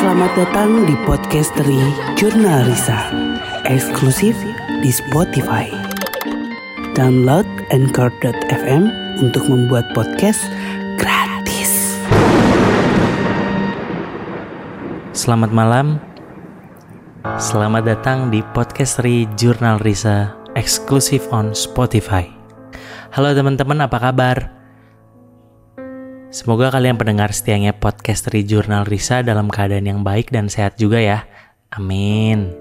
Selamat datang di podcast dari Jurnal Risa, eksklusif di Spotify. Download Anchor.fm untuk membuat podcast gratis. Selamat malam. Selamat datang di podcast dari Jurnal Risa, eksklusif on Spotify. Halo teman-teman, apa kabar? Semoga kalian pendengar setianya podcast dari Jurnal Risa dalam keadaan yang baik dan sehat juga ya. Amin.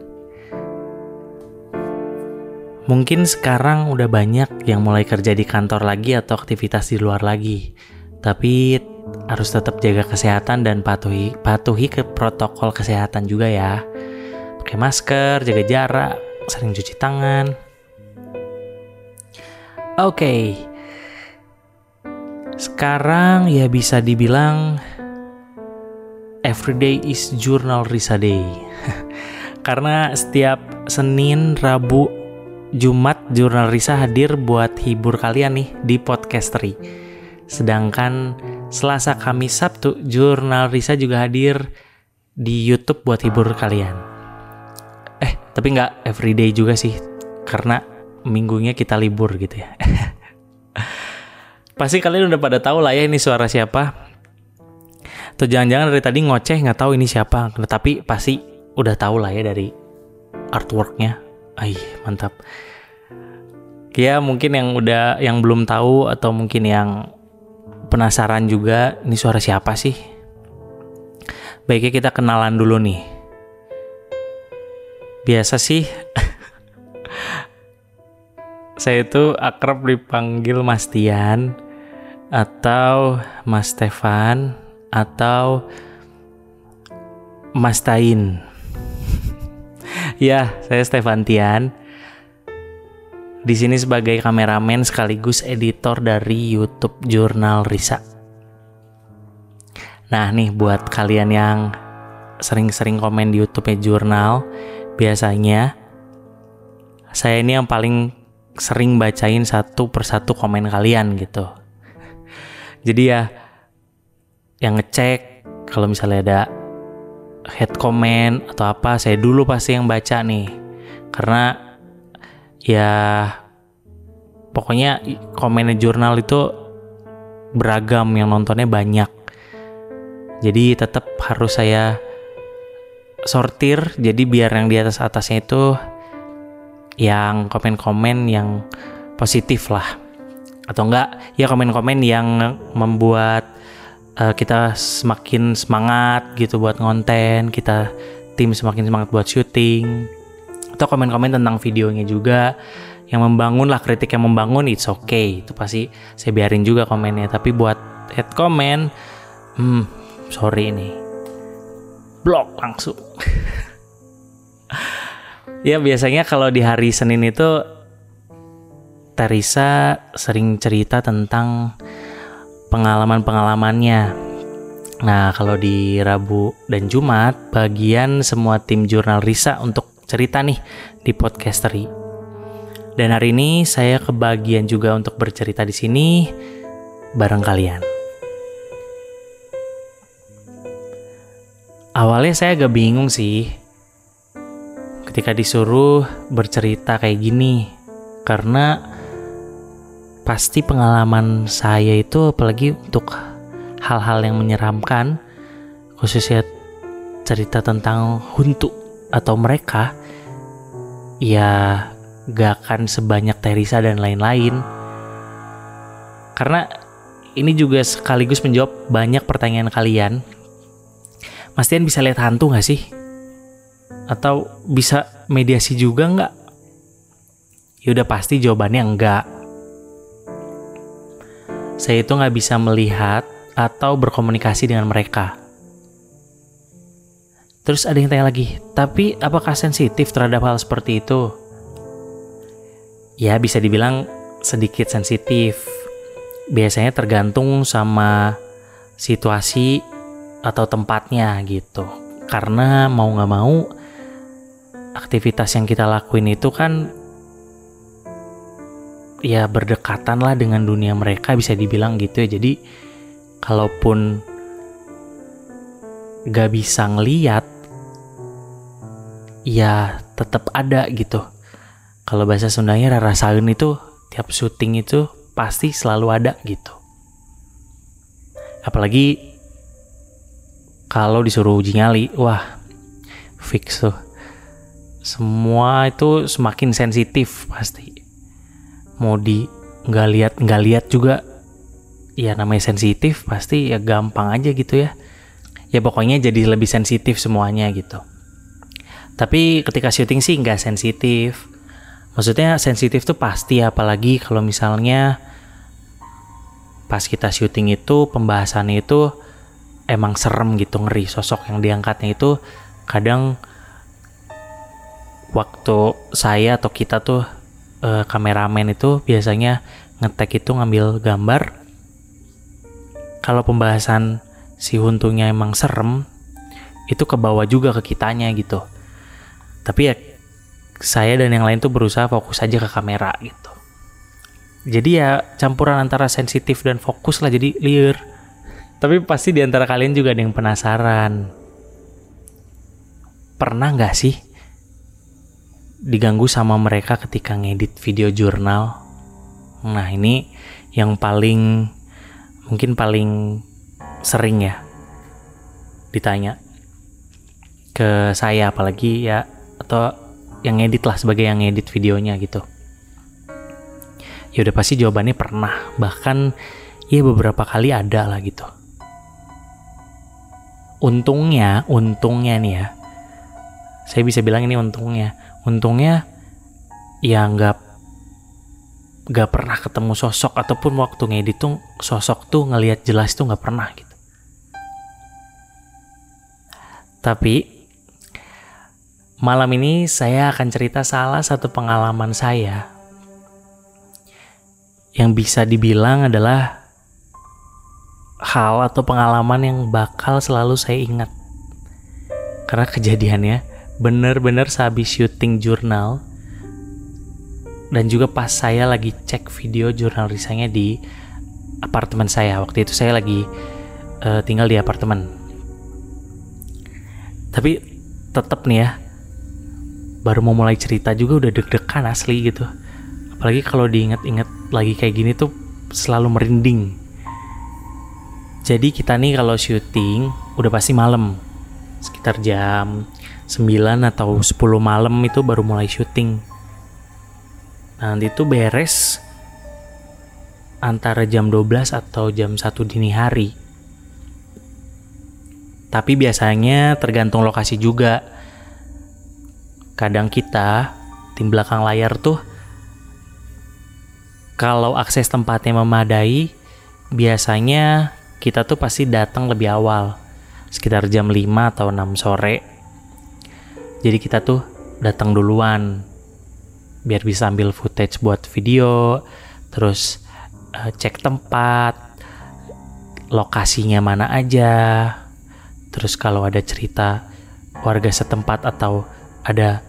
Mungkin sekarang udah banyak yang mulai kerja di kantor lagi atau aktivitas di luar lagi. Tapi harus tetap jaga kesehatan dan patuhi patuhi ke protokol kesehatan juga ya. Pakai masker, jaga jarak, sering cuci tangan. Oke. Okay. Sekarang ya bisa dibilang everyday is journal Risa Day. Karena setiap Senin, Rabu, Jumat Jurnal Risa hadir buat hibur kalian nih di Podcastery. Sedangkan Selasa, Kamis, Sabtu Jurnal Risa juga hadir di YouTube buat hibur kalian. Eh, tapi nggak everyday juga sih, karena minggunya kita libur gitu ya. Pasti kalian udah pada tahu lah ya ini suara siapa. Atau jangan-jangan dari tadi ngoceh nggak tahu ini siapa. Tapi pasti udah tahu lah ya dari artworknya. Ay, mantap. Ya mungkin yang udah yang belum tahu atau mungkin yang penasaran juga ini suara siapa sih? Baiknya kita kenalan dulu nih. Biasa sih saya itu akrab dipanggil Mas Tian atau Mas Stefan atau Mas Tain. ya, saya Stefan Tian. Di sini sebagai kameramen sekaligus editor dari YouTube Jurnal Risa. Nah, nih buat kalian yang sering-sering komen di YouTube Jurnal, biasanya saya ini yang paling sering bacain satu persatu komen kalian gitu jadi ya yang ngecek kalau misalnya ada head comment atau apa saya dulu pasti yang baca nih. Karena ya pokoknya komennya jurnal itu beragam yang nontonnya banyak. Jadi tetap harus saya sortir jadi biar yang di atas atasnya itu yang komen-komen yang positif lah atau enggak ya komen-komen yang membuat uh, kita semakin semangat gitu buat ngonten kita tim semakin semangat buat syuting. Atau komen-komen tentang videonya juga yang membangun lah kritik yang membangun it's okay. Itu pasti saya biarin juga komennya. Tapi buat head comment hmm sorry ini. Blok langsung. Ya biasanya kalau di hari Senin itu Teresa sering cerita tentang pengalaman-pengalamannya. Nah, kalau di Rabu dan Jumat, bagian semua tim jurnal Risa untuk cerita nih di podcastery. Dan hari ini saya kebagian juga untuk bercerita di sini bareng kalian. Awalnya saya agak bingung sih ketika disuruh bercerita kayak gini karena pasti pengalaman saya itu apalagi untuk hal-hal yang menyeramkan khususnya cerita tentang huntu atau mereka ya gak akan sebanyak Teresa dan lain-lain karena ini juga sekaligus menjawab banyak pertanyaan kalian Mas Tian bisa lihat hantu gak sih? Atau bisa mediasi juga nggak? Ya udah pasti jawabannya enggak saya itu nggak bisa melihat atau berkomunikasi dengan mereka. Terus ada yang tanya lagi, tapi apakah sensitif terhadap hal seperti itu? Ya bisa dibilang sedikit sensitif. Biasanya tergantung sama situasi atau tempatnya gitu. Karena mau nggak mau aktivitas yang kita lakuin itu kan ya berdekatan lah dengan dunia mereka bisa dibilang gitu ya jadi kalaupun gak bisa ngeliat, ya tetap ada gitu. Kalau bahasa Sundanya rarasaun itu tiap syuting itu pasti selalu ada gitu. Apalagi kalau disuruh uji nyali, wah fix tuh. Semua itu semakin sensitif pasti. Mau di nggak lihat nggak lihat juga. Ya namanya sensitif pasti ya gampang aja gitu ya. Ya pokoknya jadi lebih sensitif semuanya gitu. Tapi ketika syuting sih nggak sensitif. Maksudnya sensitif tuh pasti apalagi kalau misalnya pas kita syuting itu pembahasannya itu emang serem gitu ngeri. Sosok yang diangkatnya itu kadang waktu saya atau kita tuh eh, kameramen itu biasanya ngetek itu ngambil gambar kalau pembahasan si Huntungnya emang serem, itu ke bawah juga ke kitanya gitu. Tapi ya saya dan yang lain tuh berusaha fokus aja ke kamera gitu. Jadi ya campuran antara sensitif dan fokus lah jadi liar. Tapi pasti di antara kalian juga ada yang penasaran. Pernah nggak sih diganggu sama mereka ketika ngedit video jurnal? Nah ini yang paling mungkin paling sering ya ditanya ke saya apalagi ya atau yang ngedit lah sebagai yang ngedit videonya gitu. Ya udah pasti jawabannya pernah. Bahkan ya beberapa kali ada lah gitu. Untungnya untungnya nih ya saya bisa bilang ini untungnya untungnya ya nggak gak pernah ketemu sosok ataupun waktu ngedit tuh sosok tuh ngelihat jelas tuh gak pernah gitu. Tapi malam ini saya akan cerita salah satu pengalaman saya yang bisa dibilang adalah hal atau pengalaman yang bakal selalu saya ingat. Karena kejadiannya bener-bener sehabis syuting jurnal dan juga pas saya lagi cek video jurnal risanya di apartemen saya. Waktu itu saya lagi uh, tinggal di apartemen. Tapi tetap nih ya baru mau mulai cerita juga udah deg-degan asli gitu. Apalagi kalau diinget-inget lagi kayak gini tuh selalu merinding. Jadi kita nih kalau syuting udah pasti malam sekitar jam 9 atau 10 malam itu baru mulai syuting Nah, nanti itu beres antara jam 12 atau jam 1 dini hari. Tapi biasanya tergantung lokasi juga. Kadang kita, tim belakang layar tuh, kalau akses tempatnya memadai, biasanya kita tuh pasti datang lebih awal, sekitar jam 5 atau 6 sore. Jadi kita tuh datang duluan, biar bisa ambil footage buat video terus uh, cek tempat lokasinya mana aja. Terus kalau ada cerita warga setempat atau ada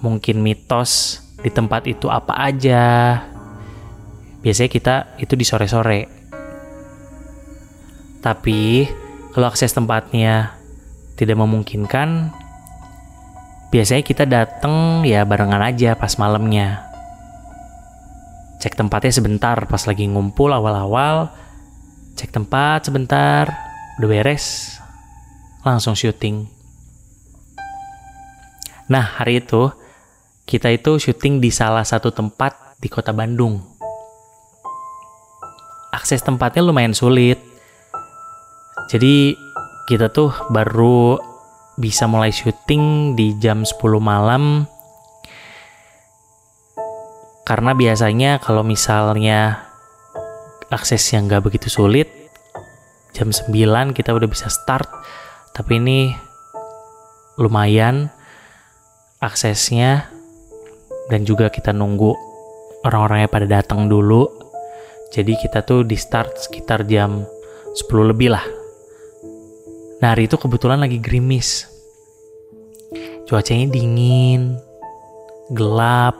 mungkin mitos di tempat itu apa aja biasanya kita itu di sore-sore. Tapi kalau akses tempatnya tidak memungkinkan biasanya kita dateng ya barengan aja pas malamnya. Cek tempatnya sebentar pas lagi ngumpul awal-awal. Cek tempat sebentar, udah beres, langsung syuting. Nah hari itu kita itu syuting di salah satu tempat di kota Bandung. Akses tempatnya lumayan sulit. Jadi kita tuh baru bisa mulai syuting di jam 10 malam. Karena biasanya kalau misalnya akses yang gak begitu sulit jam 9 kita udah bisa start. Tapi ini lumayan aksesnya dan juga kita nunggu orang-orangnya pada datang dulu. Jadi kita tuh di start sekitar jam 10 lebih lah Nah hari itu kebetulan lagi gerimis. Cuacanya dingin, gelap.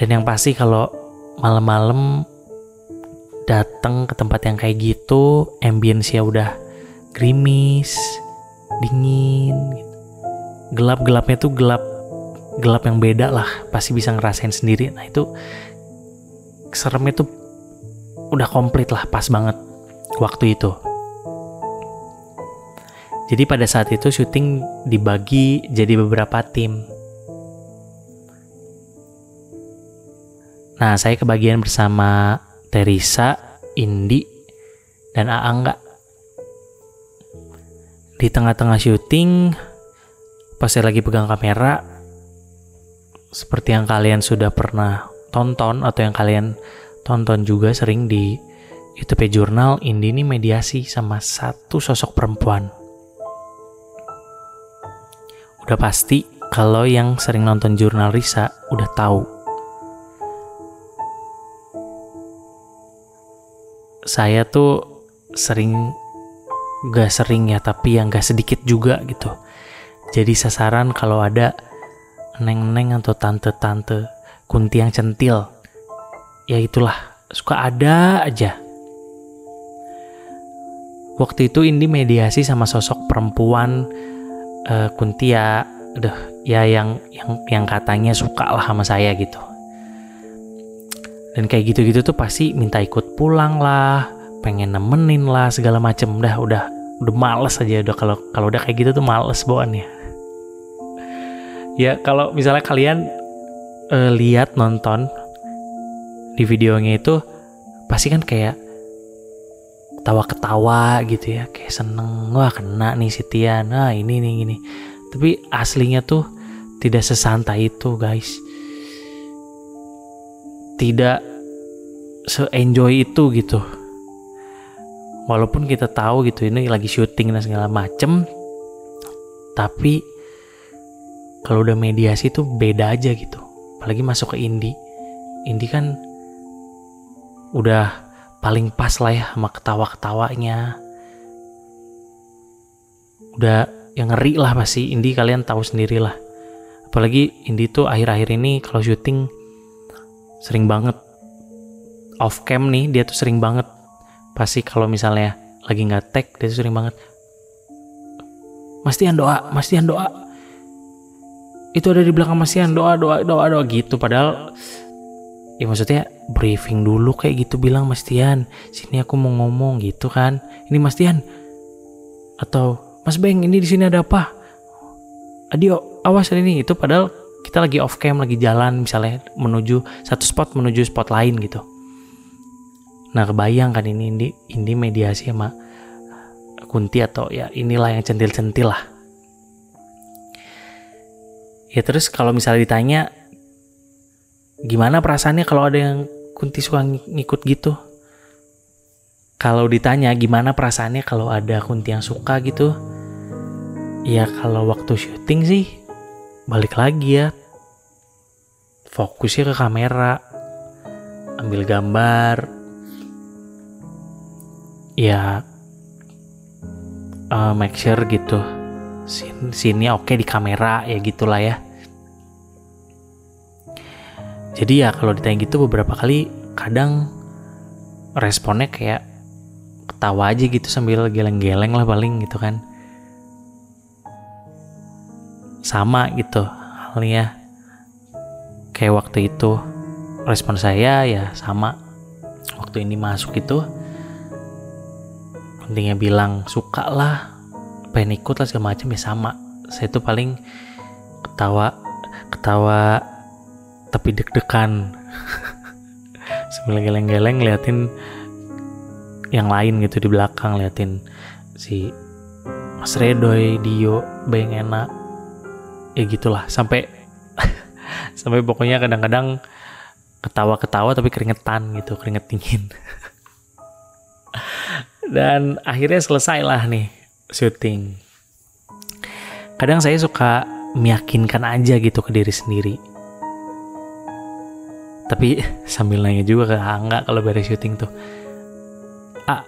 Dan yang pasti kalau malam-malam datang ke tempat yang kayak gitu ambience-nya udah gerimis dingin gitu. gelap-gelapnya tuh gelap gelap yang beda lah pasti bisa ngerasain sendiri nah itu seremnya tuh udah komplit lah pas banget waktu itu. Jadi pada saat itu syuting dibagi jadi beberapa tim. Nah saya kebagian bersama Teresa, Indi, dan Aangga. Di tengah-tengah syuting pas saya lagi pegang kamera seperti yang kalian sudah pernah tonton atau yang kalian tonton juga sering di YouTube Jurnal Indi ini mediasi sama satu sosok perempuan. Udah pasti kalau yang sering nonton jurnal Risa udah tahu. Saya tuh sering gak sering ya tapi yang gak sedikit juga gitu. Jadi sasaran kalau ada neng-neng atau tante-tante kunti yang centil ya itulah suka ada aja waktu itu Indi mediasi sama sosok perempuan uh, kunti ya aduh ya yang yang yang katanya suka lah sama saya gitu. Dan kayak gitu-gitu tuh pasti minta ikut pulang lah pengen nemenin lah segala macem. Udah udah udah males aja. Udah kalau kalau udah kayak gitu tuh males bawaannya ya. Kalau misalnya kalian uh, lihat nonton di videonya itu pasti kan kayak ketawa-ketawa gitu ya. Kayak seneng wah kena nih si Tian. Nah ini nih gini tapi aslinya tuh tidak sesantai itu guys. Tidak se-enjoy itu gitu. Walaupun kita tahu gitu ini lagi syuting dan segala macem tapi kalau udah mediasi tuh beda aja gitu. Apalagi masuk ke indie indie kan udah paling pas lah ya sama ketawa-ketawanya. Udah yang ngeri lah pasti indie kalian tahu sendiri lah. Apalagi indie tuh akhir-akhir ini kalau syuting sering banget. Off cam nih dia tuh sering banget. Pasti kalau misalnya lagi nggak tag dia tuh sering banget. Mas Tian doa Mas Tian doa. Itu ada di belakang Mas Tian doa doa doa doa gitu. Padahal ya maksudnya briefing dulu kayak gitu bilang Mas Tian sini aku mau ngomong gitu kan. Ini Mas Tian? Atau Mas Beng ini di sini ada apa? Adio awas ini. Itu padahal kita lagi off cam lagi jalan misalnya menuju satu spot menuju spot lain gitu. Nah kebayang kan ini ini, ini mediasi sama Kunti atau ya inilah yang centil-centil lah. Ya terus kalau misalnya ditanya gimana perasaannya kalau ada yang Kunti suka ngikut gitu? Kalau ditanya gimana perasaannya kalau ada Kunti yang suka gitu? Ya kalau waktu syuting sih balik lagi ya. Fokusnya ke kamera, ambil gambar, ya uh, make sure gitu sini oke okay di kamera ya gitulah ya jadi ya kalau ditanya gitu beberapa kali kadang responnya kayak ketawa aja gitu sambil geleng-geleng lah paling gitu kan. Sama gitu halnya. Kayak waktu itu respon saya ya sama. Waktu ini masuk itu pentingnya bilang suka lah pengen ikut lah segala macam ya sama. Saya tuh paling ketawa ketawa tapi deg-degan. Sambil geleng-geleng ngeliatin yang lain gitu di belakang liatin si Mas Redoy, Dio, Beng enak ya gitulah sampai sampai pokoknya kadang-kadang ketawa-ketawa tapi keringetan gitu keringet dingin. Dan akhirnya selesai lah nih syuting. Kadang saya suka meyakinkan aja gitu ke diri sendiri tapi sambil nanya juga ke Angga kalau beres syuting tuh. Ah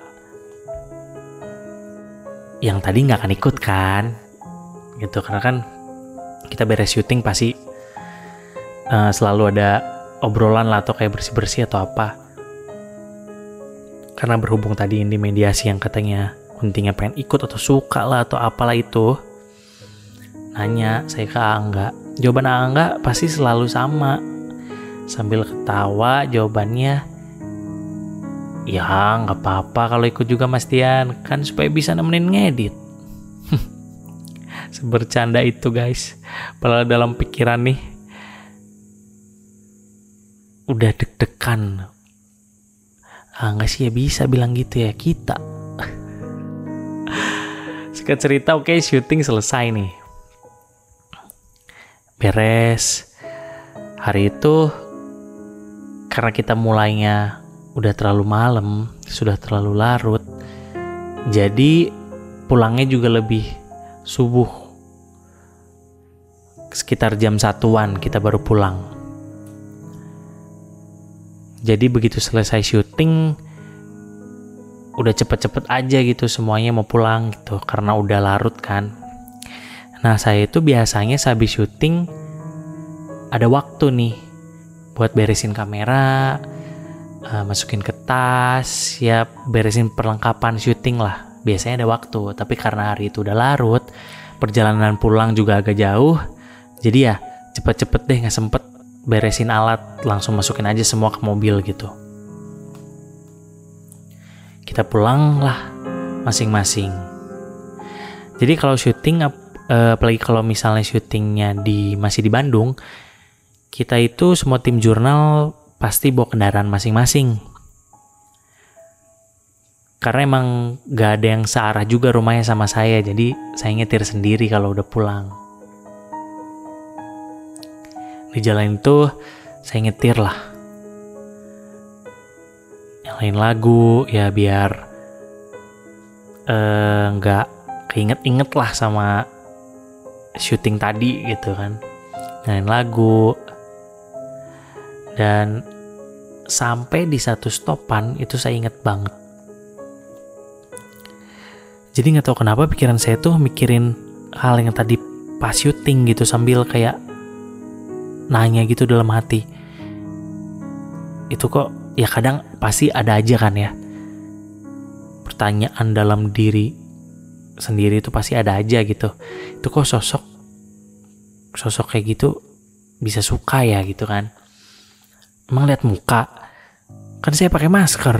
yang tadi nggak akan ikut kan? Gitu karena kan kita beres syuting pasti uh, selalu ada obrolan lah atau kayak bersih bersih atau apa. Karena berhubung tadi ini mediasi yang katanya kuntingnya pengen ikut atau suka lah atau apalah itu nanya saya ke Angga. Jawaban Angga pasti selalu sama sambil ketawa jawabannya. Ya nggak apa-apa kalau ikut juga Mas Tian kan supaya bisa nemenin ngedit. Sebercanda itu guys. Padahal dalam pikiran nih udah deg-degan. Ah nggak sih ya bisa bilang gitu ya kita. Singkat cerita oke okay, syuting selesai nih. Beres. Hari itu karena kita mulainya udah terlalu malam sudah terlalu larut jadi pulangnya juga lebih subuh. Sekitar jam satuan kita baru pulang. Jadi begitu selesai syuting udah cepet-cepet aja gitu semuanya mau pulang gitu karena udah larut kan. Nah saya itu biasanya sehabis syuting ada waktu nih buat beresin kamera uh, masukin ke tas ya beresin perlengkapan syuting lah. Biasanya ada waktu tapi karena hari itu udah larut perjalanan pulang juga agak jauh jadi ya cepet-cepet deh nggak sempet beresin alat langsung masukin aja semua ke mobil gitu. Kita pulang lah masing-masing. Jadi kalau syuting eh, apalagi kalau misalnya syutingnya di masih di Bandung kita itu semua tim jurnal pasti bawa kendaraan masing-masing. Karena emang gak ada yang searah juga rumahnya sama saya jadi saya nyetir sendiri kalau udah pulang. Di jalan itu saya nyetir lah. Nyalain lagu ya biar eh, nggak uh, keinget-inget lah sama syuting tadi gitu kan. Nyalain lagu dan sampai di satu stopan itu saya inget banget. Jadi nggak tahu kenapa pikiran saya tuh mikirin hal yang tadi pas syuting gitu sambil kayak nanya gitu dalam hati. Itu kok ya kadang pasti ada aja kan ya. Pertanyaan dalam diri sendiri itu pasti ada aja gitu. Itu kok sosok sosok kayak gitu bisa suka ya gitu kan emang lihat muka? Kan saya pakai masker.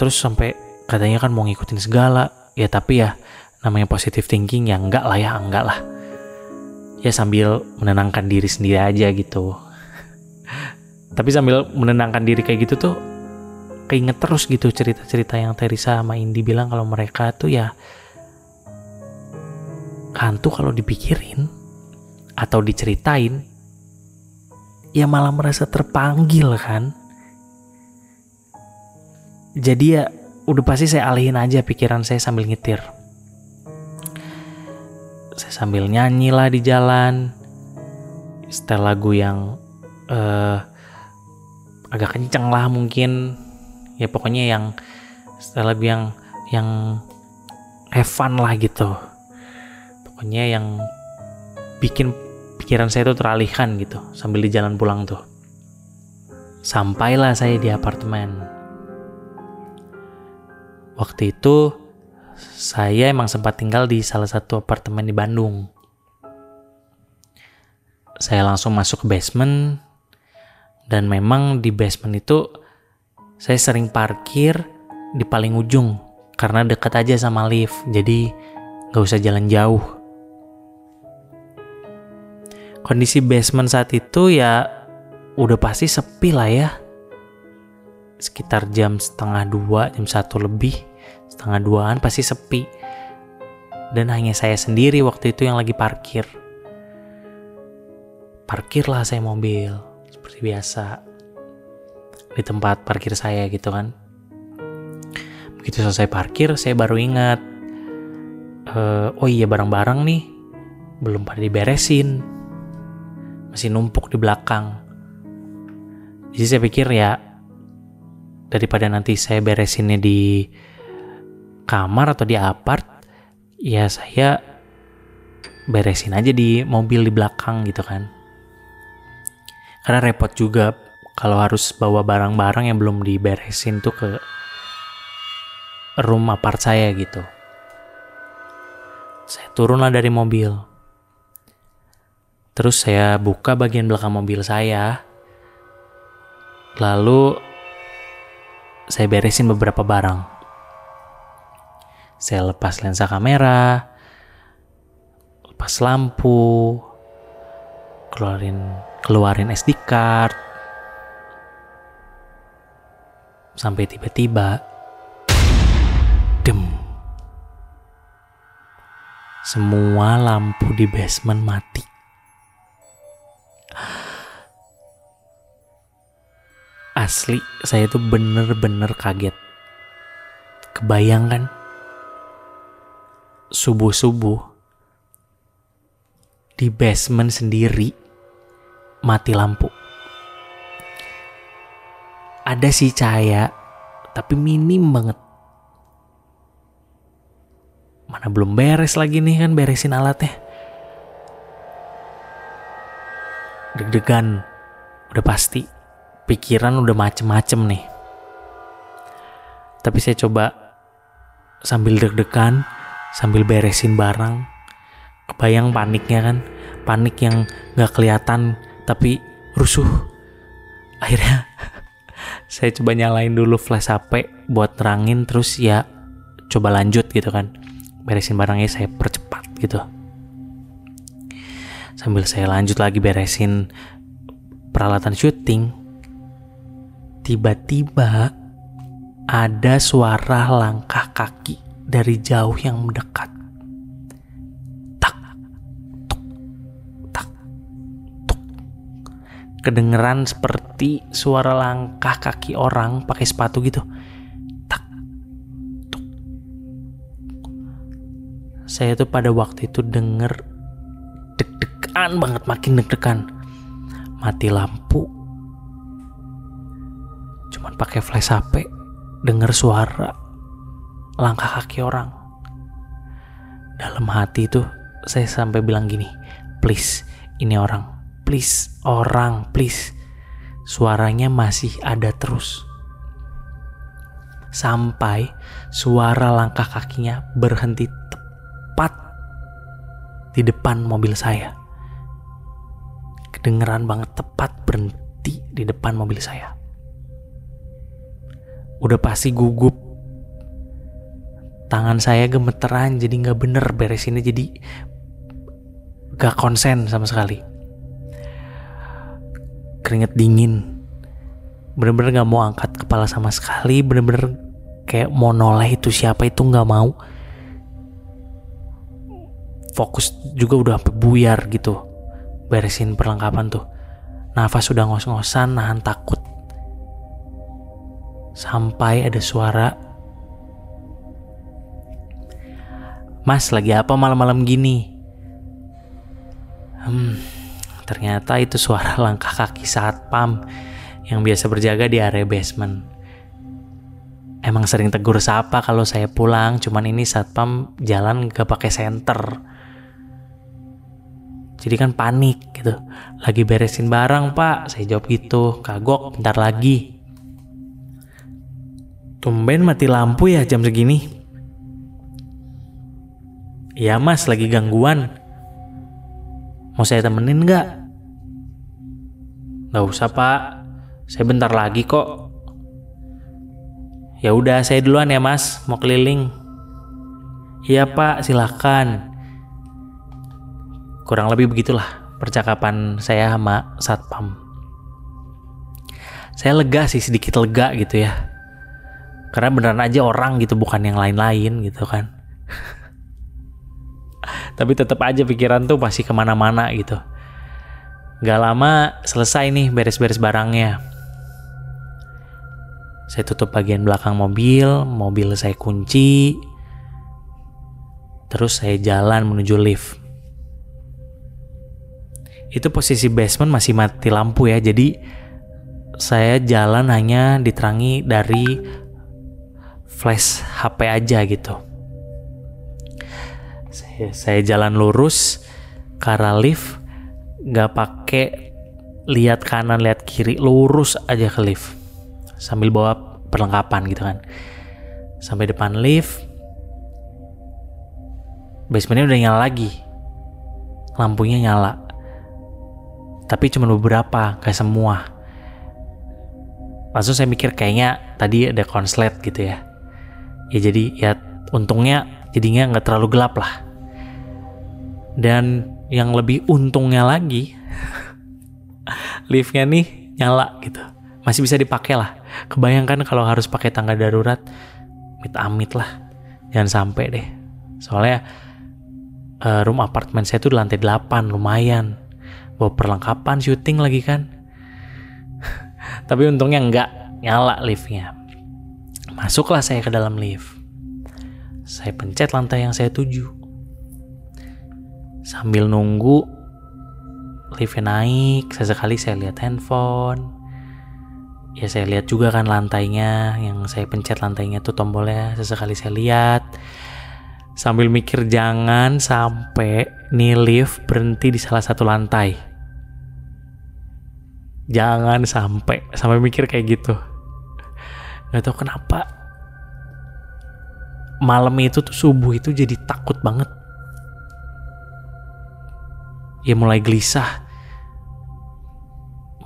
Terus sampai katanya kan mau ngikutin segala. Ya tapi ya namanya positive thinking ya enggak lah ya enggak lah. Ya sambil menenangkan diri sendiri aja gitu. Tapi sambil menenangkan diri kayak gitu tuh keinget terus gitu cerita-cerita yang Teresa sama Indi bilang kalau mereka tuh ya hantu kalau dipikirin atau diceritain ya malah merasa terpanggil kan. Jadi ya udah pasti saya alihin aja pikiran saya sambil nyetir. Saya sambil nyanyi lah di jalan. Setel lagu yang uh, agak kenceng lah mungkin. Ya pokoknya yang setel lagu yang yang have fun lah gitu. Pokoknya yang bikin pikiran saya tuh teralihkan gitu sambil di jalan pulang tuh sampailah saya di apartemen waktu itu saya emang sempat tinggal di salah satu apartemen di Bandung. Saya langsung masuk ke basement dan memang di basement itu saya sering parkir di paling ujung karena dekat aja sama lift jadi nggak usah jalan jauh. Kondisi basement saat itu ya udah pasti sepi lah ya. Sekitar jam setengah dua, jam satu lebih setengah duaan pasti sepi. Dan hanya saya sendiri waktu itu yang lagi parkir. Parkirlah saya mobil, seperti biasa. Di tempat parkir saya gitu kan. Begitu selesai parkir, saya baru ingat. Uh, oh iya barang-barang nih, belum pada diberesin. Masih numpuk di belakang. Jadi saya pikir ya, daripada nanti saya beresinnya di kamar atau di apart ya saya beresin aja di mobil di belakang gitu kan karena repot juga kalau harus bawa barang-barang yang belum diberesin tuh ke room apart saya gitu. Saya turunlah dari mobil. Terus saya buka bagian belakang mobil saya. Lalu saya beresin beberapa barang. Saya lepas lensa kamera, lepas lampu, keluarin keluarin SD card. Sampai tiba-tiba dem semua lampu di basement mati. Asli, saya tuh bener-bener kaget. Kebayang kan? Subuh-subuh di basement sendiri mati lampu. Ada sih cahaya, tapi minim banget Mana belum beres lagi nih kan beresin alatnya. Deg-degan, udah pasti. Pikiran udah macem-macem nih. Tapi saya coba sambil deg-degan, sambil beresin barang. Kebayang paniknya kan, panik yang gak kelihatan tapi rusuh. Akhirnya saya coba nyalain dulu flash HP buat terangin terus ya coba lanjut gitu kan beresin barangnya saya percepat gitu sambil saya lanjut lagi beresin peralatan syuting tiba-tiba ada suara langkah kaki dari jauh yang mendekat. Tak tuk tak tuk. Kedengeran seperti suara langkah kaki orang pakai sepatu gitu. Saya tuh pada waktu itu denger deg-degan banget makin deg-degan. Mati lampu cuman pakai flash HP denger suara langkah kaki orang dalam hati tuh saya sampai bilang gini please ini orang please orang please suaranya masih ada terus sampai suara langkah kakinya berhenti tepat di depan mobil saya. Kedengeran banget tepat berhenti di depan mobil saya. Udah pasti gugup. Tangan saya gemeteran jadi nggak bener beresinnya jadi gak konsen sama sekali. Keringet dingin. Bener-bener gak mau angkat kepala sama sekali. Bener-bener kayak mau noleh itu siapa itu gak mau fokus juga udah buyar gitu beresin perlengkapan tuh nafas sudah ngos-ngosan nahan takut sampai ada suara Mas lagi apa malam-malam gini hmm, ternyata itu suara langkah kaki saat pam yang biasa berjaga di area basement emang sering tegur sapa kalau saya pulang cuman ini satpam jalan gak pakai senter jadi kan panik gitu. Lagi beresin barang pak, saya jawab gitu. Kagok, bentar lagi. Tumben mati lampu ya jam segini. Iya mas, lagi gangguan. Mau saya temenin nggak? Gak usah pak, saya bentar lagi kok. Ya udah, saya duluan ya mas, mau keliling. Iya pak, silahkan. Kurang lebih begitulah percakapan saya sama satpam. Saya lega sih sedikit lega gitu ya. Karena beneran aja orang gitu bukan yang lain-lain gitu kan. Tapi tetap aja pikiran tuh pasti ke mana-mana gitu. Gak lama selesai nih beres-beres barangnya. Saya tutup bagian belakang mobil, mobil saya kunci. Terus saya jalan menuju lift itu posisi basement masih mati lampu ya jadi saya jalan hanya diterangi dari flash HP aja gitu. Saya, saya jalan lurus ke arah lift nggak pakai lihat kanan lihat kiri lurus aja ke lift. Sambil bawa perlengkapan gitu kan. Sampai depan lift basementnya udah nyala lagi. Lampunya nyala. Tapi cuma beberapa gak semua. Langsung saya mikir kayaknya tadi ada konslet gitu ya ya jadi ya untungnya jadinya nggak terlalu gelap lah. Dan yang lebih untungnya lagi liftnya nih nyala gitu. Masih bisa dipakai lah. Kebayangkan kalau harus pakai tangga darurat mit amit lah. Jangan sampai deh. Soalnya uh, room apartemen saya tuh di lantai 8 lumayan. Bawa perlengkapan syuting lagi kan. Tapi untungnya nggak nyala liftnya masuklah saya ke dalam lift. Saya pencet lantai yang saya tuju. Sambil nunggu liftnya naik. Sesekali saya lihat handphone. Ya saya lihat juga kan lantainya. Yang saya pencet lantainya tuh tombolnya sesekali saya lihat. Sambil mikir jangan sampai nih lift berhenti di salah satu lantai. Jangan sampai. Sampai mikir kayak gitu nggak tahu kenapa. Malam itu tuh subuh itu jadi takut banget. Ya mulai gelisah.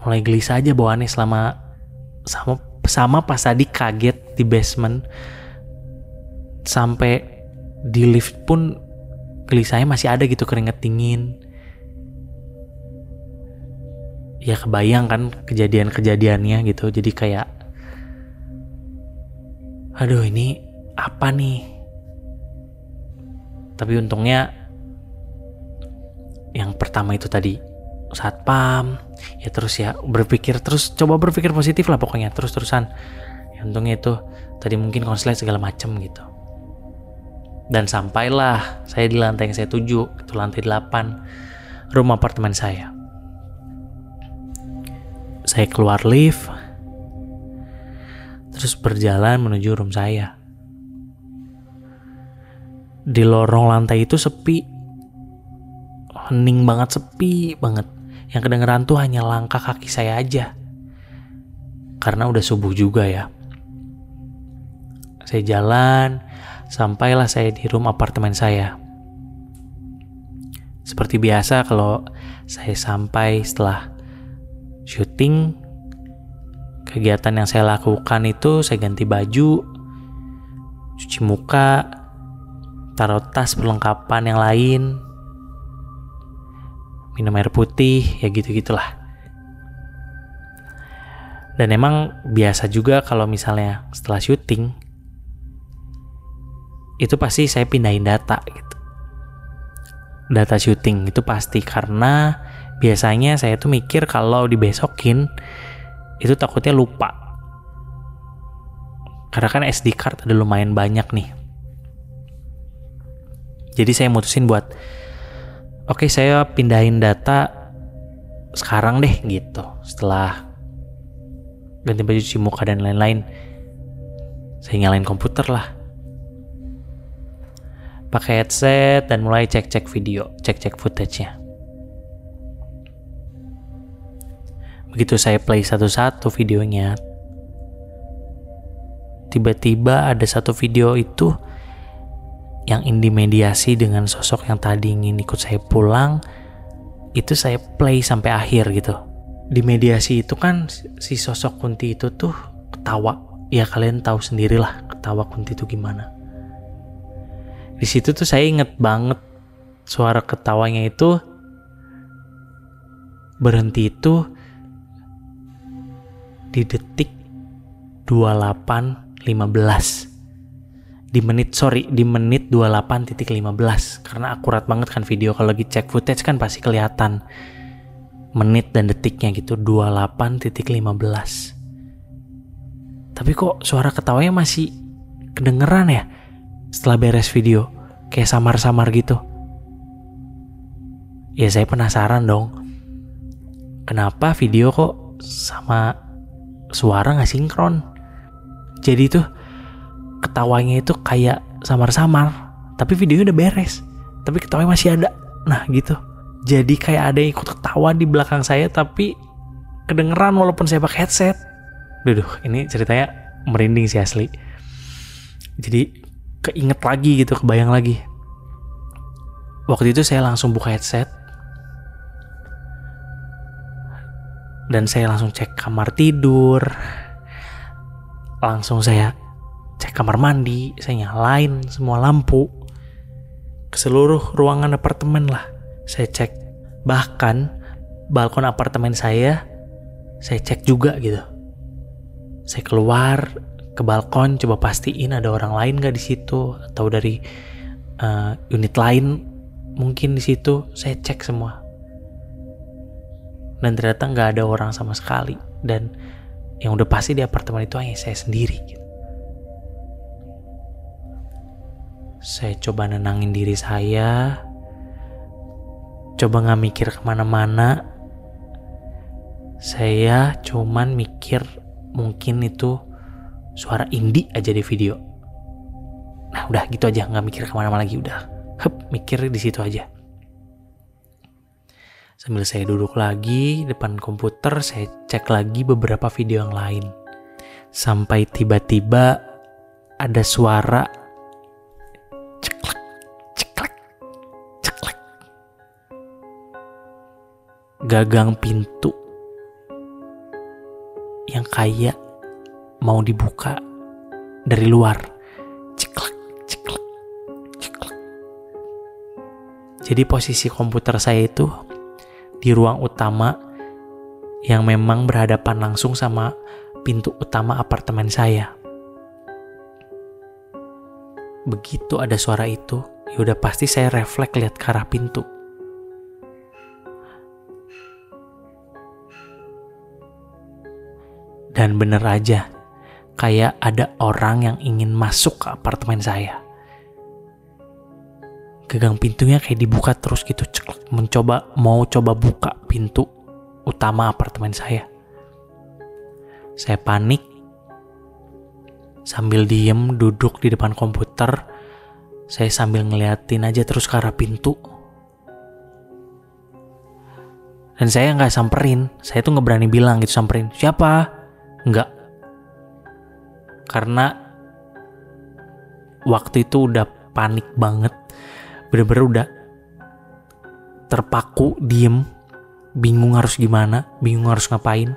Mulai gelisah aja bawaannya selama sama sama pas tadi kaget di basement. Sampai di lift pun gelisahnya masih ada gitu keringet dingin. Ya kebayang kan kejadian-kejadiannya gitu. Jadi kayak aduh ini apa nih? Tapi untungnya yang pertama itu tadi saat pam ya terus ya berpikir terus coba berpikir positif lah pokoknya terus terusan. Ya, untungnya itu tadi mungkin konslet segala macem gitu. Dan sampailah saya di lantai yang saya tuju itu lantai 8 rumah apartemen saya. Saya keluar lift terus berjalan menuju room saya. Di lorong lantai itu sepi. Hening banget sepi banget. Yang kedengeran tuh hanya langkah kaki saya aja. Karena udah subuh juga ya. Saya jalan sampailah saya di room apartemen saya. Seperti biasa kalau saya sampai setelah syuting kegiatan yang saya lakukan itu saya ganti baju cuci muka taruh tas perlengkapan yang lain minum air putih, ya gitu-gitulah. Dan emang biasa juga kalau misalnya setelah syuting, itu pasti saya pindahin data gitu. Data syuting itu pasti karena biasanya saya tuh mikir kalau dibesokin itu takutnya lupa. Karena kan SD card ada lumayan banyak nih. Jadi saya mutusin buat oke saya pindahin data sekarang deh gitu setelah ganti baju cuci muka dan lain-lain saya nyalain komputer lah pakai headset dan mulai cek-cek video cek-cek footage-nya begitu saya play satu-satu videonya tiba-tiba ada satu video itu yang indie mediasi dengan sosok yang tadi ingin ikut saya pulang itu saya play sampai akhir gitu. Di mediasi itu kan si sosok Kunti itu tuh ketawa. Ya kalian tahu sendirilah ketawa Kunti itu gimana. Di situ tuh saya inget banget suara ketawanya itu berhenti itu di detik 28.15 di menit sorry di menit 28.15 karena akurat banget kan video kalau lagi cek footage kan pasti kelihatan menit dan detiknya gitu 28.15 tapi kok suara ketawanya masih kedengeran ya setelah beres video kayak samar-samar gitu? Ya saya penasaran dong kenapa video kok sama suara nggak sinkron jadi tuh ketawanya itu kayak samar-samar tapi videonya udah beres tapi ketawanya masih ada nah gitu jadi kayak ada yang ikut ketawa di belakang saya tapi kedengeran walaupun saya pakai headset. Duh, ini ceritanya merinding sih asli. Jadi keinget lagi gitu, kebayang lagi. Waktu itu saya langsung buka headset. Dan saya langsung cek kamar tidur. Langsung saya cek kamar mandi, saya nyalain semua lampu. Ke seluruh ruangan apartemen lah. Saya cek. Bahkan balkon apartemen saya saya cek juga gitu. Saya keluar ke balkon coba pastiin ada orang lain gak di situ atau dari uh, unit lain mungkin di situ saya cek semua dan ternyata nggak ada orang sama sekali. Dan yang udah pasti di apartemen itu hanya saya sendiri gitu. saya coba nenangin diri saya. Coba nggak mikir ke mana-mana. Saya cuman mikir mungkin itu suara indie aja di video. Nah udah gitu aja nggak mikir ke mana-mana lagi udah. Hup, mikir di situ aja. Sambil saya duduk lagi depan komputer, saya cek lagi beberapa video yang lain. Sampai tiba-tiba ada suara ceklek, ceklek, ceklek. Gagang pintu yang kayak mau dibuka dari luar. Jadi posisi komputer saya itu di ruang utama yang memang berhadapan langsung sama pintu utama apartemen saya. Begitu ada suara itu, ya udah pasti saya refleks lihat ke arah pintu. Dan bener aja, kayak ada orang yang ingin masuk ke apartemen saya gagang pintunya kayak dibuka terus gitu ceklek mencoba mau coba buka pintu utama apartemen saya. Saya panik sambil diem duduk di depan komputer saya sambil ngeliatin aja terus ke arah pintu. Dan saya nggak samperin saya tuh nggak berani bilang gitu samperin siapa? Nggak. Karena waktu itu udah panik banget bener-bener udah terpaku diem bingung harus gimana bingung harus ngapain.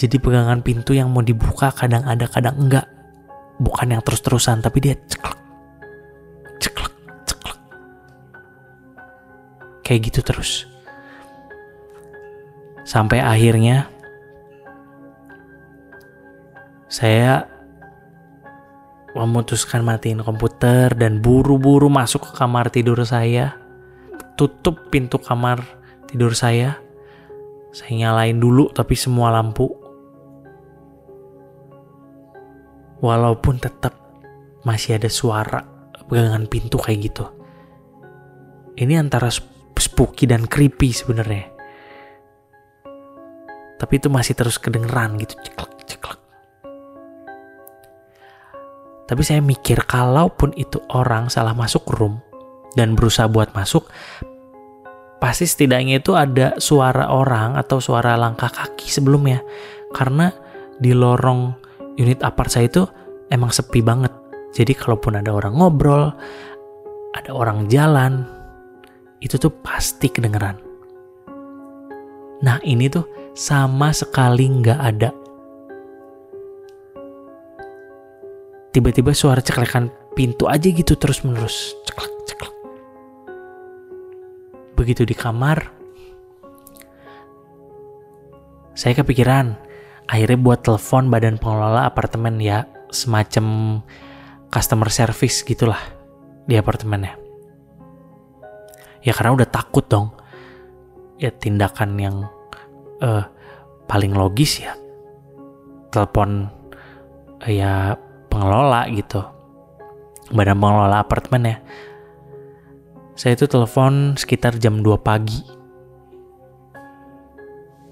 Jadi pegangan pintu yang mau dibuka kadang ada kadang enggak. Bukan yang terus-terusan tapi dia ceklek. Ceklek ceklek. Kayak gitu terus. Sampai akhirnya saya memutuskan matiin komputer dan buru-buru masuk ke kamar tidur saya. Tutup pintu kamar tidur saya. Saya nyalain dulu tapi semua lampu. Walaupun tetap masih ada suara pegangan pintu kayak gitu. Ini antara spooky dan creepy sebenarnya. Tapi itu masih terus kedengeran gitu ceklek ceklek tapi saya mikir kalaupun itu orang salah masuk room dan berusaha buat masuk, pasti setidaknya itu ada suara orang atau suara langkah kaki sebelumnya. Karena di lorong unit apart saya itu emang sepi banget. Jadi kalaupun ada orang ngobrol, ada orang jalan, itu tuh pasti kedengeran. Nah ini tuh sama sekali nggak ada tiba-tiba suara ceklekan pintu aja gitu terus menerus ceklek ceklek. Begitu di kamar saya kepikiran. Akhirnya buat telepon badan pengelola apartemen ya semacam customer service gitulah di apartemennya. Ya karena udah takut dong. Ya tindakan yang uh, paling logis ya. Telepon uh, ya pengelola gitu. Badan pengelola apartemen ya saya itu telepon sekitar jam 2 pagi.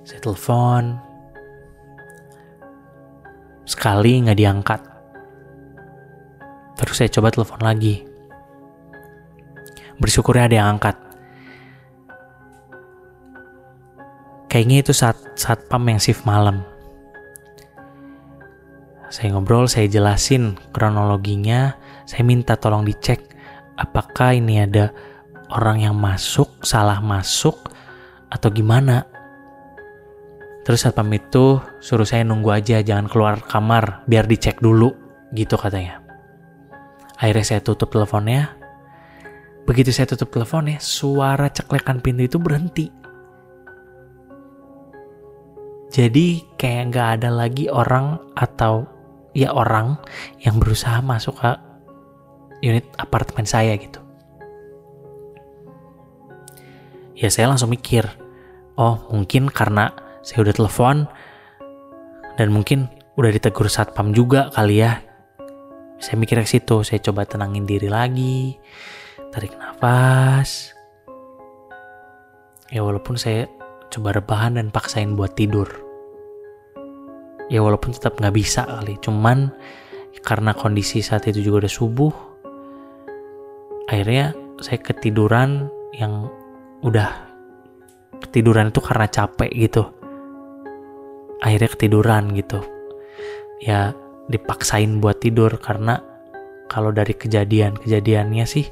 Saya telepon. Sekali nggak diangkat. Terus saya coba telepon lagi. Bersyukurnya ada yang angkat. Kayaknya itu saat saat pam yang shift malam saya ngobrol saya jelasin kronologinya. Saya minta tolong dicek apakah ini ada orang yang masuk salah masuk atau gimana. Terus satpam itu suruh saya nunggu aja jangan keluar kamar biar dicek dulu gitu katanya. Akhirnya saya tutup teleponnya. Begitu saya tutup teleponnya suara ceklekan pintu itu berhenti. Jadi kayak nggak ada lagi orang atau ya orang yang berusaha masuk ke unit apartemen saya gitu. Ya saya langsung mikir, oh mungkin karena saya udah telepon dan mungkin udah ditegur satpam juga kali ya. Saya mikir ke situ, saya coba tenangin diri lagi, tarik nafas. Ya walaupun saya coba rebahan dan paksain buat tidur ya walaupun tetap nggak bisa kali. Cuman karena kondisi saat itu juga udah subuh akhirnya saya ketiduran yang udah ketiduran itu karena capek gitu. Akhirnya ketiduran gitu. Ya dipaksain buat tidur karena kalau dari kejadian-kejadiannya sih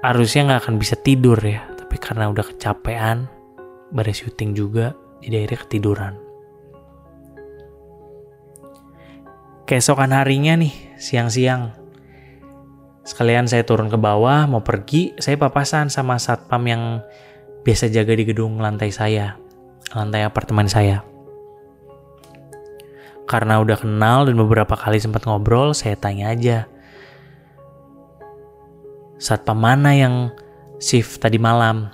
harusnya nggak akan bisa tidur ya. Tapi karena udah kecapean beres syuting juga jadi akhirnya ketiduran keesokan harinya nih, siang-siang. Sekalian saya turun ke bawah, mau pergi, saya papasan sama satpam yang biasa jaga di gedung lantai saya, lantai apartemen saya. Karena udah kenal dan beberapa kali sempat ngobrol, saya tanya aja. Satpam mana yang shift tadi malam?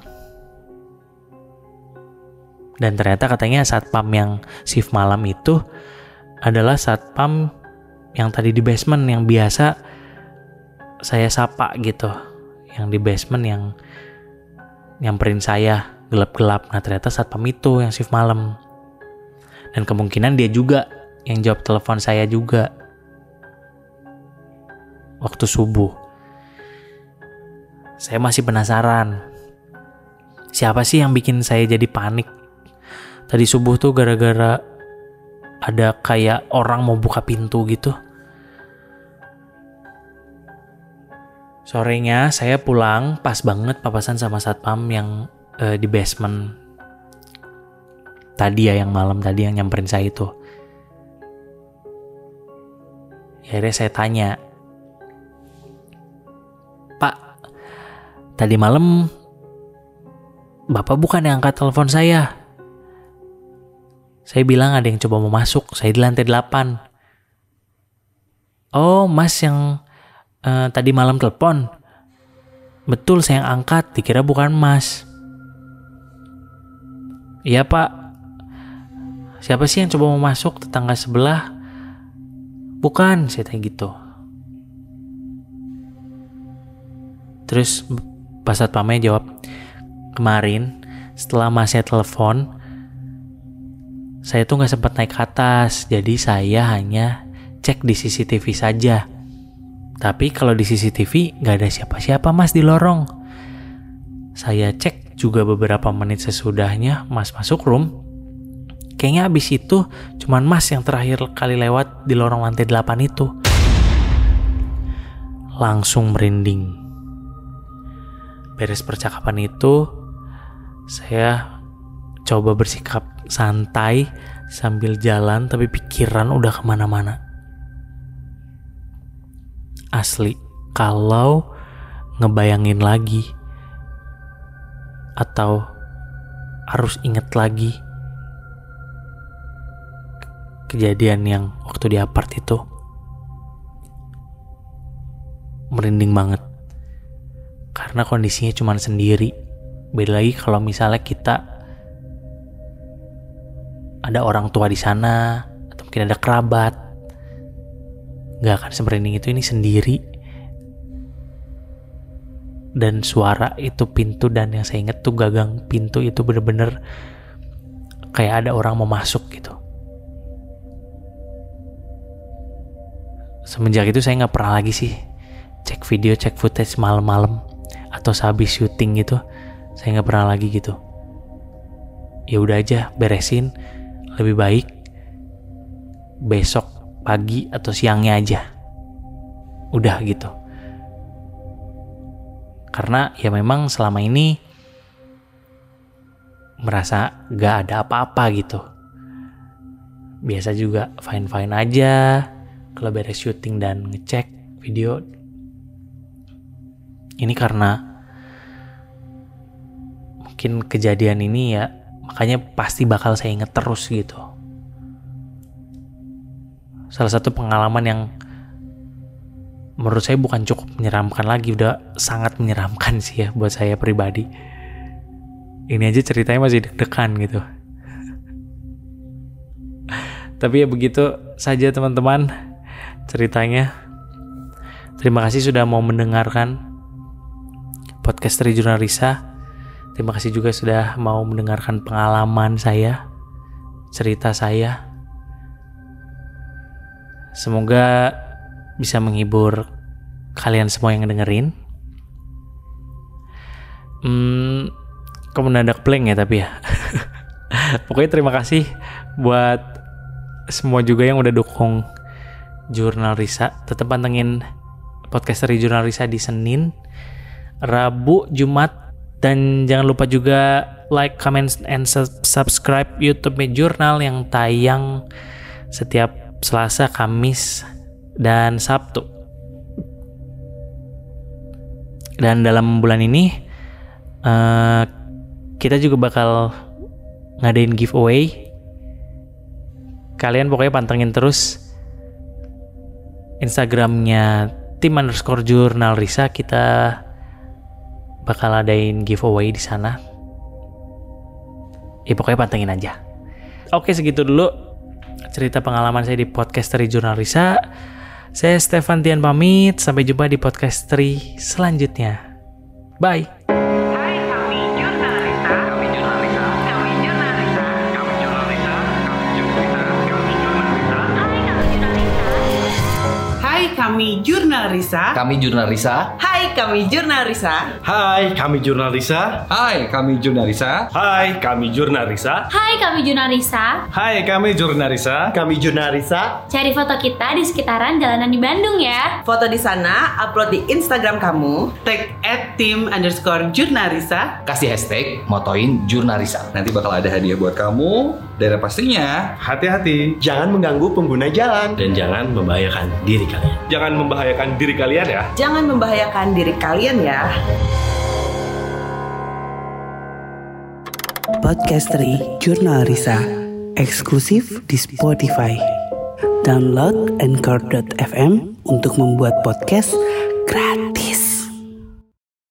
Dan ternyata katanya satpam yang shift malam itu adalah satpam yang tadi di basement yang biasa saya sapa gitu. Yang di basement yang nyamperin saya gelap-gelap. Nah ternyata satpam itu yang shift malam. Dan kemungkinan dia juga yang jawab telepon saya juga waktu subuh. Saya masih penasaran siapa sih yang bikin saya jadi panik? Tadi subuh tuh gara-gara ada kayak orang mau buka pintu gitu. Sorenya saya pulang pas banget papasan sama satpam yang uh, di basement tadi ya yang malam tadi yang nyamperin saya itu. Ya, akhirnya saya tanya, Pak, tadi malam Bapak bukan yang angkat telepon saya. Saya bilang ada yang coba mau masuk, saya di lantai 8. Oh, mas yang uh, tadi malam telepon. Betul, saya yang angkat, dikira bukan mas. Iya pak, siapa sih yang coba mau masuk tetangga sebelah? Bukan, saya tanya gitu. Terus pas satpamnya jawab, kemarin setelah masnya telepon, saya tuh nggak sempat naik ke atas, jadi saya hanya cek di CCTV saja. Tapi kalau di CCTV nggak ada siapa-siapa mas di lorong. Saya cek juga beberapa menit sesudahnya mas masuk room. Kayaknya abis itu cuman mas yang terakhir kali lewat di lorong lantai 8 itu. Langsung merinding. Beres percakapan itu, saya coba bersikap santai sambil jalan tapi pikiran udah ke mana-mana. Asli, kalau ngebayangin lagi atau harus inget lagi kejadian yang waktu di apart itu merinding banget karena kondisinya cuma sendiri beda lagi kalau misalnya kita ada orang tua di sana atau mungkin ada kerabat nggak akan semerinding itu ini sendiri. Dan suara itu pintu dan yang saya inget tuh gagang pintu itu bener-bener kayak ada orang mau masuk gitu. Semenjak itu saya nggak pernah lagi sih cek video cek footage malam-malam atau sehabis syuting gitu. Saya nggak pernah lagi gitu. Ya udah aja beresin lebih baik besok pagi atau siangnya aja. Udah gitu. Karena ya memang selama ini merasa gak ada apa-apa gitu. Biasa juga fine-fine aja. Kalau beres syuting dan ngecek video ini karena mungkin kejadian ini ya makanya pasti bakal saya inget terus gitu. Salah satu pengalaman yang menurut saya bukan cukup menyeramkan lagi udah sangat menyeramkan sih ya buat saya pribadi. Ini aja ceritanya masih deg-degan gitu. Tapi ya begitu saja teman-teman ceritanya. Terima kasih sudah mau mendengarkan podcast dari Jurnal Risa terima kasih juga sudah mau mendengarkan pengalaman saya cerita saya semoga bisa menghibur kalian semua yang dengerin. Hmm, kok mendadak blank ya tapi ya. Pokoknya terima kasih buat semua juga yang udah dukung Jurnal Risa. Tetap pantengin podcast dari Jurnal Risa di Senin, Rabu, Jumat, dan jangan lupa juga like, comment, and subscribe YouTube Jurnal yang tayang setiap Selasa, Kamis, dan Sabtu. Dan dalam bulan ini uh, kita juga bakal ngadain giveaway. Kalian pokoknya pantengin terus Instagramnya tim underscore jurnal Risa kita bakal adain giveaway di sana. Ya pokoknya pantengin aja. Oke segitu dulu cerita pengalaman saya di podcast dari Jurnal Risa. Saya Stefan Tian pamit, sampai jumpa di podcast Tri selanjutnya. Bye. Kami jurnalisa. Hai kami Jurnal Risa. Kami Jurnal Risa. Hai, kami jurnalisa. Hai, kami jurnalisa. Hai, kami Jurnalisa. Hai, kami jurnalisa. Hai kami Jurnalisa Hai, kami jurnalisa. Kami jurnalisa. Cari foto kita di sekitaran jalanan di Bandung ya Foto di sana, upload di Instagram kamu. Tag at tim underscore Jurnal Risa. Kasih hashtag motoin Jurnalisa. Nanti bakal ada hadiah buat kamu. Dan yang pastinya Hati-hati, jangan mengganggu pengguna jalan dan jangan membahayakan diri kalian. Jangan membahayakan diri kalian ya. Jangan membahayakan diri kalian ya. Podcast dari Jurnal Risa. Eksklusif di Spotify. Download Anchor.fm untuk membuat podcast gratis.